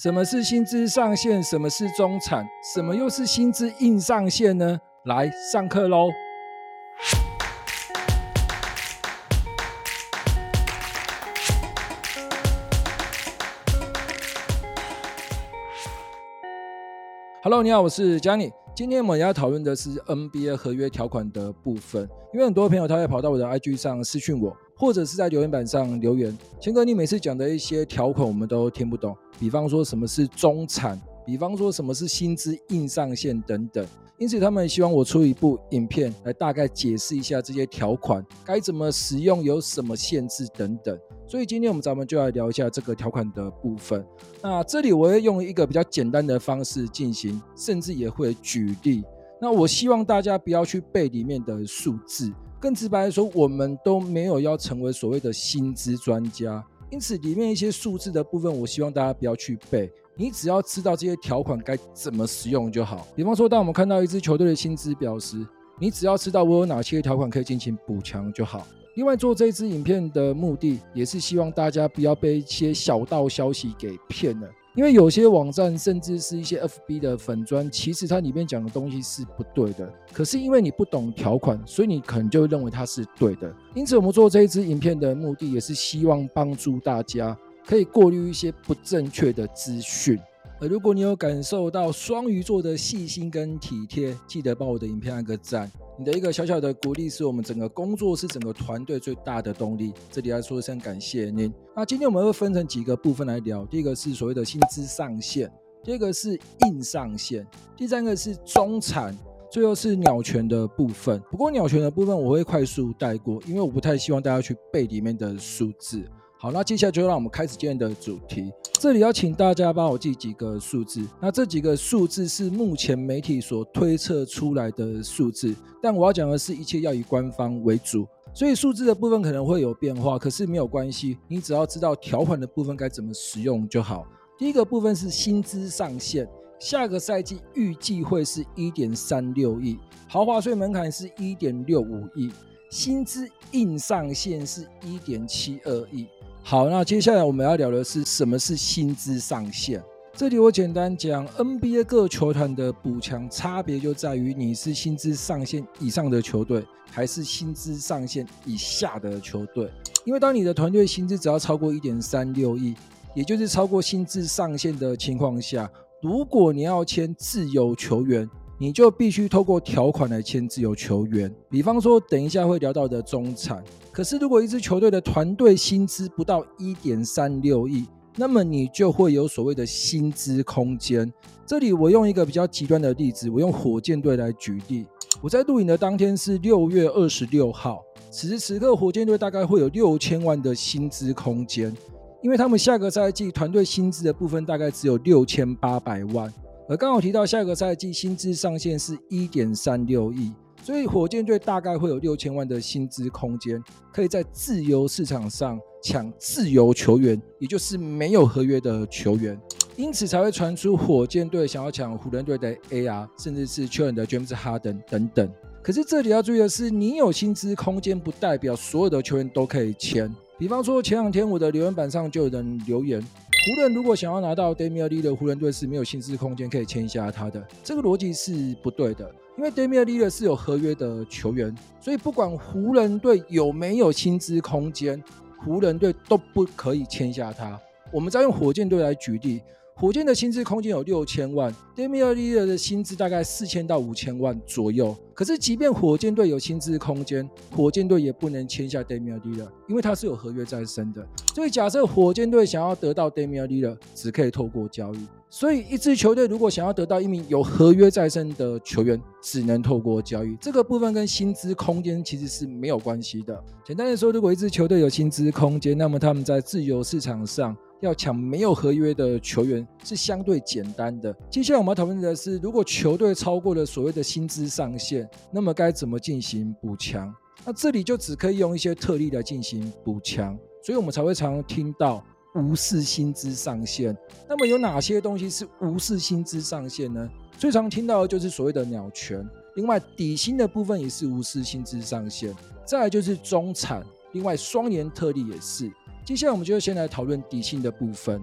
什么是薪资上限？什么是中产？什么又是薪资硬上限呢？来上课喽！Hello，你好，我是 Johnny。今天我们要讨论的是 NBA 合约条款的部分，因为很多朋友他会跑到我的 IG 上私讯我。或者是在留言板上留言，谦哥，你每次讲的一些条款我们都听不懂，比方说什么是中产，比方说什么是薪资硬上限等等，因此他们希望我出一部影片来大概解释一下这些条款该怎么使用，有什么限制等等。所以今天我们咱们就来聊一下这个条款的部分。那这里我会用一个比较简单的方式进行，甚至也会举例。那我希望大家不要去背里面的数字。更直白的说，我们都没有要成为所谓的薪资专家，因此里面一些数字的部分，我希望大家不要去背，你只要知道这些条款该怎么使用就好。比方说，当我们看到一支球队的薪资表时，你只要知道我有哪些条款可以进行补强就好。另外，做这支影片的目的，也是希望大家不要被一些小道消息给骗了。因为有些网站甚至是一些 FB 的粉砖，其实它里面讲的东西是不对的。可是因为你不懂条款，所以你可能就认为它是对的。因此，我们做这一支影片的目的，也是希望帮助大家可以过滤一些不正确的资讯。而如果你有感受到双鱼座的细心跟体贴，记得帮我的影片按个赞。你的一个小小的鼓励是我们整个工作室、整个团队最大的动力。这里来说一声感谢您。那今天我们会分成几个部分来聊。第一个是所谓的薪资上限，第二个是硬上限，第三个是中产，最后是鸟权的部分。不过鸟权的部分我会快速带过，因为我不太希望大家去背里面的数字。好，那接下来就让我们开始今天的主题。这里要请大家帮我记几个数字。那这几个数字是目前媒体所推测出来的数字，但我要讲的是一切要以官方为主，所以数字的部分可能会有变化，可是没有关系，你只要知道条款的部分该怎么使用就好。第一个部分是薪资上限，下个赛季预计会是一点三六亿，豪华税门槛是一点六五亿，薪资硬上限是一点七二亿。好，那接下来我们要聊的是什么是薪资上限。这里我简单讲，NBA 各球团的补强差别就在于你是薪资上限以上的球队，还是薪资上限以下的球队。因为当你的团队薪资只要超过一点三六亿，也就是超过薪资上限的情况下，如果你要签自由球员，你就必须透过条款来签自由球员，比方说等一下会聊到的中产。可是如果一支球队的团队薪资不到一点三六亿，那么你就会有所谓的薪资空间。这里我用一个比较极端的例子，我用火箭队来举例。我在录影的当天是六月二十六号，此时此刻火箭队大概会有六千万的薪资空间，因为他们下个赛季团队薪资的部分大概只有六千八百万。而刚好提到下个赛季薪资上限是一点三六亿，所以火箭队大概会有六千万的薪资空间，可以在自由市场上抢自由球员，也就是没有合约的球员，因此才会传出火箭队想要抢湖人队的 AR，甚至是球员的 James Harden 等等。可是这里要注意的是，你有薪资空间不代表所有的球员都可以签。比方说前两天我的留言板上就有人留言。湖人如果想要拿到 Damian l i l l a r 湖人队是没有薪资空间可以签下他的，这个逻辑是不对的。因为 Damian l i l l a r 是有合约的球员，所以不管湖人队有没有薪资空间，湖人队都不可以签下他。我们再用火箭队来举例。火箭的薪资空间有六千万 d a m i a l i l l a r 的薪资大概四千到五千万左右。可是，即便火箭队有薪资空间，火箭队也不能签下 d a m i a l i l l a r 因为他是有合约在身的。所以，假设火箭队想要得到 d a m i a l i l l a r 只可以透过交易。所以，一支球队如果想要得到一名有合约在身的球员，只能透过交易。这个部分跟薪资空间其实是没有关系的。简单的说，如果一支球队有薪资空间，那么他们在自由市场上。要抢没有合约的球员是相对简单的。接下来我们要讨论的是，如果球队超过了所谓的薪资上限，那么该怎么进行补强？那这里就只可以用一些特例来进行补强，所以我们才会常常听到无视薪资上限。那么有哪些东西是无视薪资上限呢？最常听到的就是所谓的鸟权，另外底薪的部分也是无视薪资上限，再来就是中产，另外双年特例也是。接下来我们就先来讨论底薪的部分。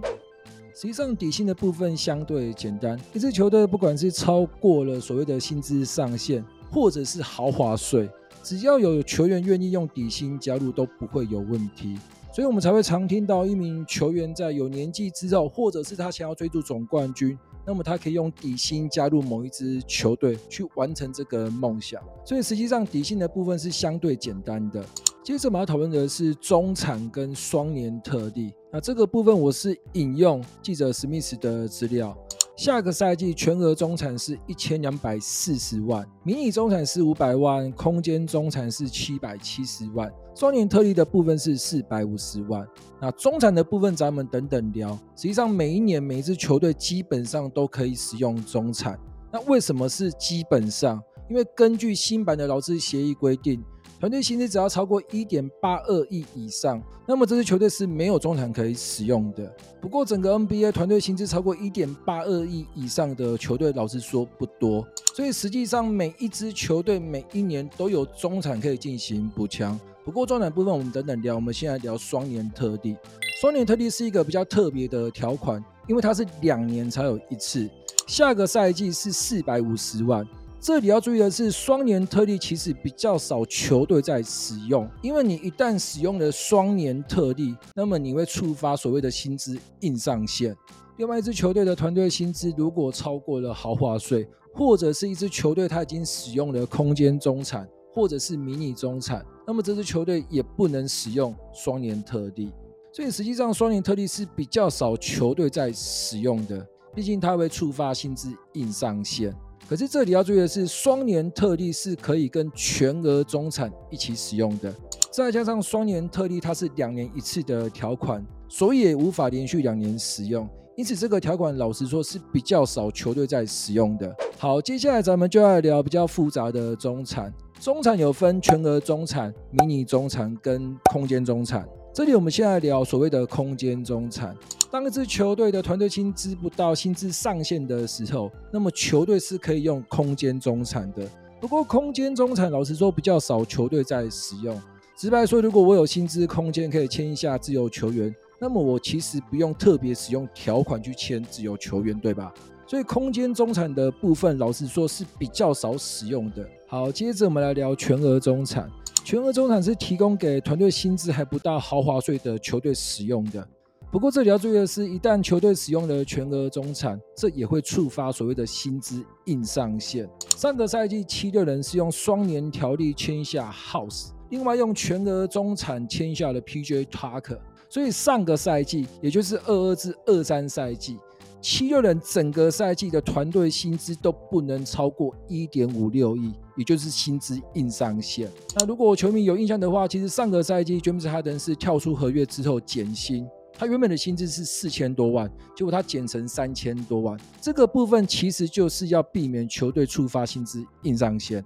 实际上底薪的部分相对简单，一支球队不管是超过了所谓的薪资上限，或者是豪华税，只要有球员愿意用底薪加入，都不会有问题。所以我们才会常听到一名球员在有年纪之后，或者是他想要追逐总冠军，那么他可以用底薪加入某一支球队去完成这个梦想。所以实际上底薪的部分是相对简单的。接着我们要讨论的是中产跟双年特例。那这个部分我是引用记者史密斯的资料。下个赛季全额中产是一千两百四十万，迷你中产是五百万，空间中产是七百七十万，双年特例的部分是四百五十万。那中产的部分咱们等等聊。实际上每一年每一支球队基本上都可以使用中产。那为什么是基本上？因为根据新版的劳资协议规定。团队薪资只要超过一点八二亿以上，那么这支球队是没有中产可以使用的。不过，整个 NBA 团队薪资超过一点八二亿以上的球队，老实说不多。所以，实际上每一支球队每一年都有中产可以进行补强。不过，中产部分我们等等聊。我们现在聊双年特例。双年特例是一个比较特别的条款，因为它是两年才有一次。下个赛季是四百五十万。这里要注意的是，双年特例其实比较少球队在使用，因为你一旦使用了双年特例，那么你会触发所谓的薪资硬上限。另外一支球队的团队薪资如果超过了豪华税，或者是一支球队他已经使用了空间中产或者是迷你中产，那么这支球队也不能使用双年特例。所以实际上双年特例是比较少球队在使用的，毕竟它会触发薪资硬上限。可是这里要注意的是，双年特例是可以跟全额中产一起使用的。再加上双年特例它是两年一次的条款，所以也无法连续两年使用。因此这个条款老实说是比较少球队在使用的。好，接下来咱们就要聊比较复杂的中产。中产有分全额中产、迷你中产跟空间中产。这里我们现在聊所谓的空间中产。当一支球队的团队薪资不到薪资上限的时候，那么球队是可以用空间中产的。不过，空间中产老实说比较少球队在使用。直白说，如果我有薪资空间可以签一下自由球员，那么我其实不用特别使用条款去签自由球员，对吧？所以，空间中产的部分老实说是比较少使用的。好，接着我们来聊全额中产。全额中产是提供给团队薪资还不到豪华税的球队使用的。不过这里要注意的是，一旦球队使用了全额中产，这也会触发所谓的薪资硬上限。上个赛季七六人是用双年条例签下 House，另外用全额中产签下了 PJ Tucker，所以上个赛季，也就是二二至二三赛季，七六人整个赛季的团队薪资都不能超过一点五六亿，也就是薪资硬上限。那如果球迷有印象的话，其实上个赛季詹姆斯哈登是跳出合约之后减薪。他原本的薪资是四千多万，结果他减成三千多万。这个部分其实就是要避免球队触发薪资硬上限。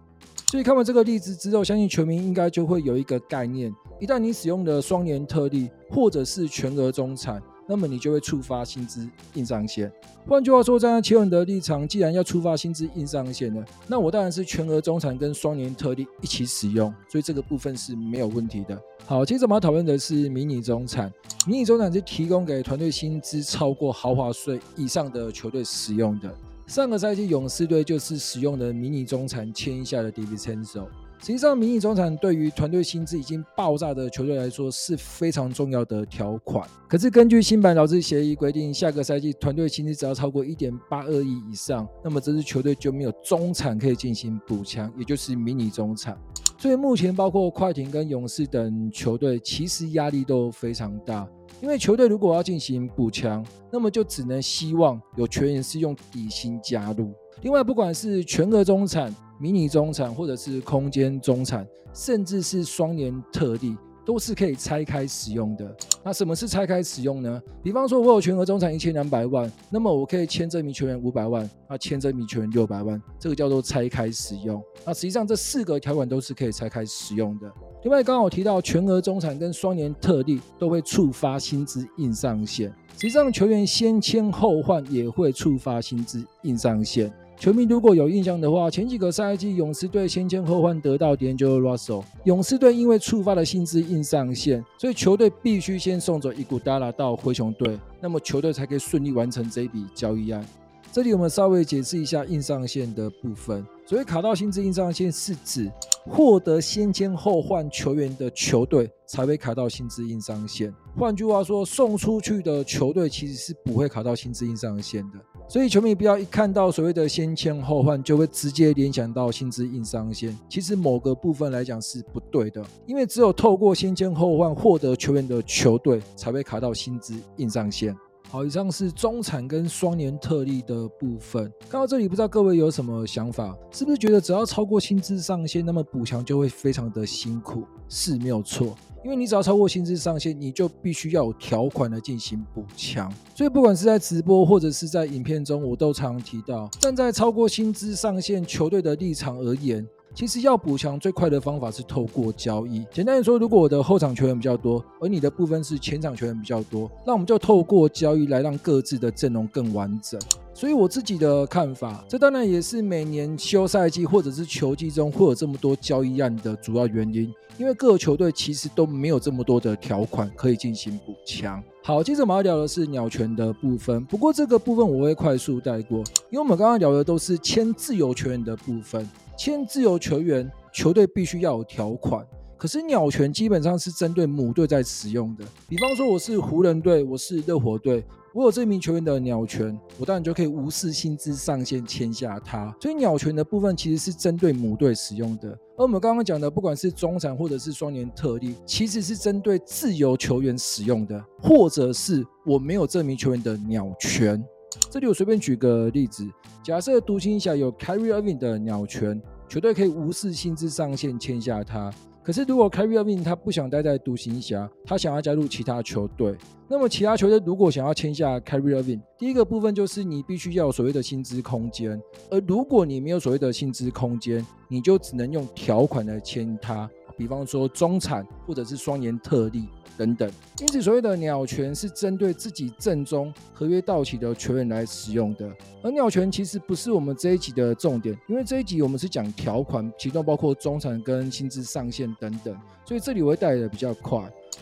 所以看完这个例子之后，相信球迷应该就会有一个概念：一旦你使用了双年特例或者是全额中产。那么你就会触发薪资硬上限。换句话说，站在球员的立场，既然要触发薪资硬上限了，那我当然是全额中产跟双年特例一起使用，所以这个部分是没有问题的。好，接着我们要讨论的是迷你中产。迷你中产是提供给团队薪资超过豪华税以上的球队使用的。上个赛季勇士队就是使用的迷你中产签下的 DiVincenzo。实际上，迷你中产对于团队薪资已经爆炸的球队来说是非常重要的条款。可是，根据新版劳资协议规定，下个赛季团队薪资只要超过一点八二亿以上，那么这支球队就没有中产可以进行补强，也就是迷你中产。所以，目前包括快艇跟勇士等球队，其实压力都非常大，因为球队如果要进行补强，那么就只能希望有球员是用底薪加入。另外，不管是全额中产，迷你中产，或者是空间中产，甚至是双年特例，都是可以拆开使用的。那什么是拆开使用呢？比方说，我有全额中产一千两百万，那么我可以签这名球员五百万，啊，签这名球员六百万，这个叫做拆开使用。那实际上这四个条款都是可以拆开使用的。另外，刚刚我提到全额中产跟双年特例都会触发薪资硬上限。实际上，球员先签后换也会触发薪资硬上限。球迷如果有印象的话，前几个赛季勇士队先签后换得到 D'Angelo Russell，勇士队因为触发了薪资硬上限，所以球队必须先送走伊古达拉到灰熊队，那么球队才可以顺利完成这一笔交易案。这里我们稍微解释一下硬上限的部分。所谓卡到薪资硬上限，是指获得先签后换球员的球队才会卡到薪资硬上限。换句话说，送出去的球队其实是不会卡到薪资硬上限的。所以球迷不要一看到所谓的先签后换就会直接联想到薪资硬上限。其实某个部分来讲是不对的，因为只有透过先签后换获得球员的球队才会卡到薪资硬上限。好，以上是中产跟双年特例的部分。看到这里，不知道各位有什么想法？是不是觉得只要超过薪资上限，那么补强就会非常的辛苦？是没有错，因为你只要超过薪资上限，你就必须要有条款来进行补强。所以不管是在直播或者是在影片中，我都常常提到，站在超过薪资上限球队的立场而言。其实要补强最快的方法是透过交易。简单的说，如果我的后场球员比较多，而你的部分是前场球员比较多，那我们就透过交易来让各自的阵容更完整。所以我自己的看法，这当然也是每年休赛季或者是球季中会有这么多交易案的主要原因，因为各个球队其实都没有这么多的条款可以进行补强。好，接着我们要聊的是鸟权的部分，不过这个部分我会快速带过，因为我们刚刚聊的都是签自由球员的部分。签自由球员，球队必须要有条款。可是鸟权基本上是针对母队在使用的。比方说，我是湖人队，我是热火队，我有这名球员的鸟权，我当然就可以无视薪资上限签下他。所以鸟权的部分其实是针对母队使用的。而我们刚刚讲的，不管是中产或者是双年特例，其实是针对自由球员使用的，或者是我没有这名球员的鸟权。这里我随便举个例子，假设独行侠有 Kyrie Irving 的鸟权，球队可以无视薪资上限签下他。可是如果 Kyrie Irving 他不想待在独行侠，他想要加入其他球队，那么其他球队如果想要签下 Kyrie Irving，第一个部分就是你必须要有所谓的薪资空间，而如果你没有所谓的薪资空间，你就只能用条款来签他。比方说中产或者是双年特例等等，因此所谓的鸟权是针对自己阵中合约到期的球员来使用的。而鸟权其实不是我们这一集的重点，因为这一集我们是讲条款，其中包括中产跟薪资上限等等，所以这里我会带的比较快。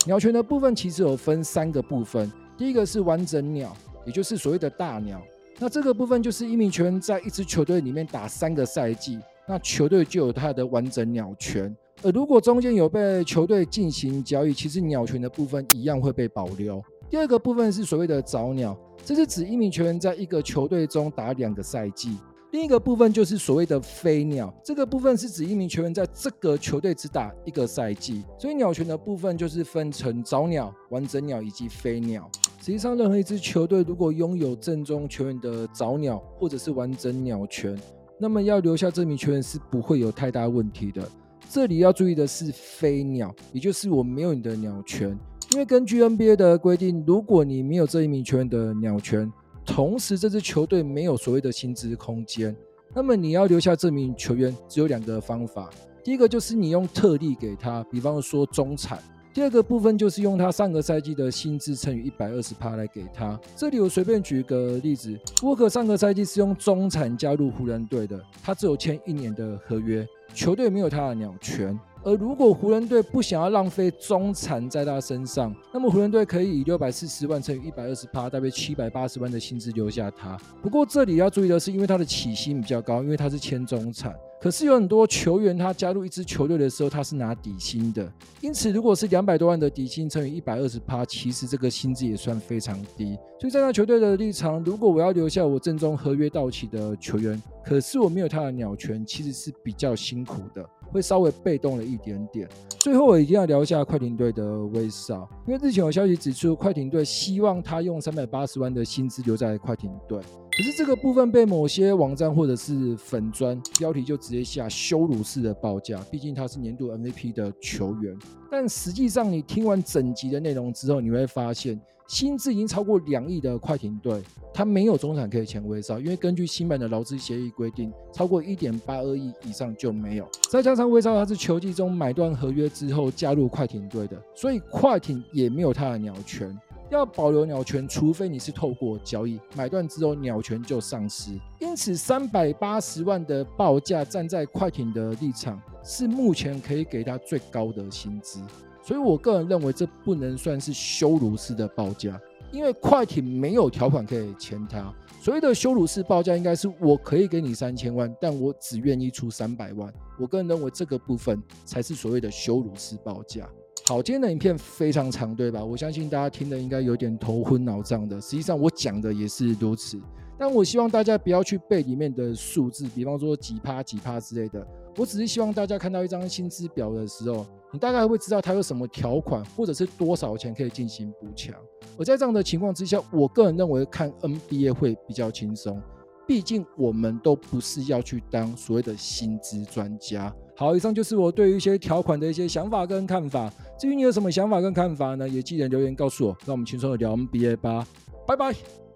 鸟权的部分其实有分三个部分，第一个是完整鸟，也就是所谓的大鸟。那这个部分就是一名球员在一支球队里面打三个赛季，那球队就有他的完整鸟权。而如果中间有被球队进行交易，其实鸟权的部分一样会被保留。第二个部分是所谓的早鸟，这是指一名球员在一个球队中打两个赛季。另一个部分就是所谓的飞鸟，这个部分是指一名球员在这个球队只打一个赛季。所以鸟权的部分就是分成早鸟、完整鸟以及飞鸟。实际上，任何一支球队如果拥有正中球员的早鸟或者是完整鸟权，那么要留下这名球员是不会有太大问题的。这里要注意的是飞鸟，也就是我没有你的鸟权，因为根据 NBA 的规定，如果你没有这一名球员的鸟权，同时这支球队没有所谓的薪资空间，那么你要留下这名球员只有两个方法，第一个就是你用特例给他，比方说中产；第二个部分就是用他上个赛季的薪资乘以一百二十趴来给他。这里我随便举个例子，沃克上个赛季是用中产加入湖人队的，他只有签一年的合约。球队没有他的鸟权，而如果湖人队不想要浪费中产在他身上，那么湖人队可以以六百四十万乘以一百二十八，大约七百八十万的薪资留下他。不过这里要注意的是，因为他的起薪比较高，因为他是签中产。可是有很多球员，他加入一支球队的时候，他是拿底薪的。因此，如果是两百多万的底薪乘以一百二十趴，其实这个薪资也算非常低。所以，在那球队的立场，如果我要留下我正中合约到期的球员，可是我没有他的鸟权，其实是比较辛苦的，会稍微被动了一点点。最后，我一定要聊一下快艇队的威少，因为日前有消息指出，快艇队希望他用三百八十万的薪资留在快艇队。可是这个部分被某些网站或者是粉砖标题就直接下羞辱式的报价，毕竟他是年度 MVP 的球员。但实际上你听完整集的内容之后，你会发现薪资已经超过两亿的快艇队，他没有中产可以签威少，因为根据新版的劳资协议规定，超过一点八二亿以上就没有。再加上威少他是球季中买断合约之后加入快艇队的，所以快艇也没有他的鸟权。要保留鸟权，除非你是透过交易买断之后鸟权就丧失。因此，三百八十万的报价，站在快艇的立场，是目前可以给他最高的薪资。所以我个人认为，这不能算是羞辱式的报价，因为快艇没有条款可以签他。所谓的羞辱式报价，应该是我可以给你三千万，但我只愿意出三百万。我个人认为这个部分才是所谓的羞辱式报价。好，今天的影片非常长，对吧？我相信大家听的应该有点头昏脑胀的。实际上我讲的也是如此，但我希望大家不要去背里面的数字，比方说几趴几趴之类的。我只是希望大家看到一张薪资表的时候，你大概会知道它有什么条款，或者是多少钱可以进行补强。而在这样的情况之下，我个人认为看 NBA 会比较轻松。毕竟我们都不是要去当所谓的薪资专家。好，以上就是我对于一些条款的一些想法跟看法。至于你有什么想法跟看法呢？也记得留言告诉我。让我们轻松的聊 NBA 吧，拜拜。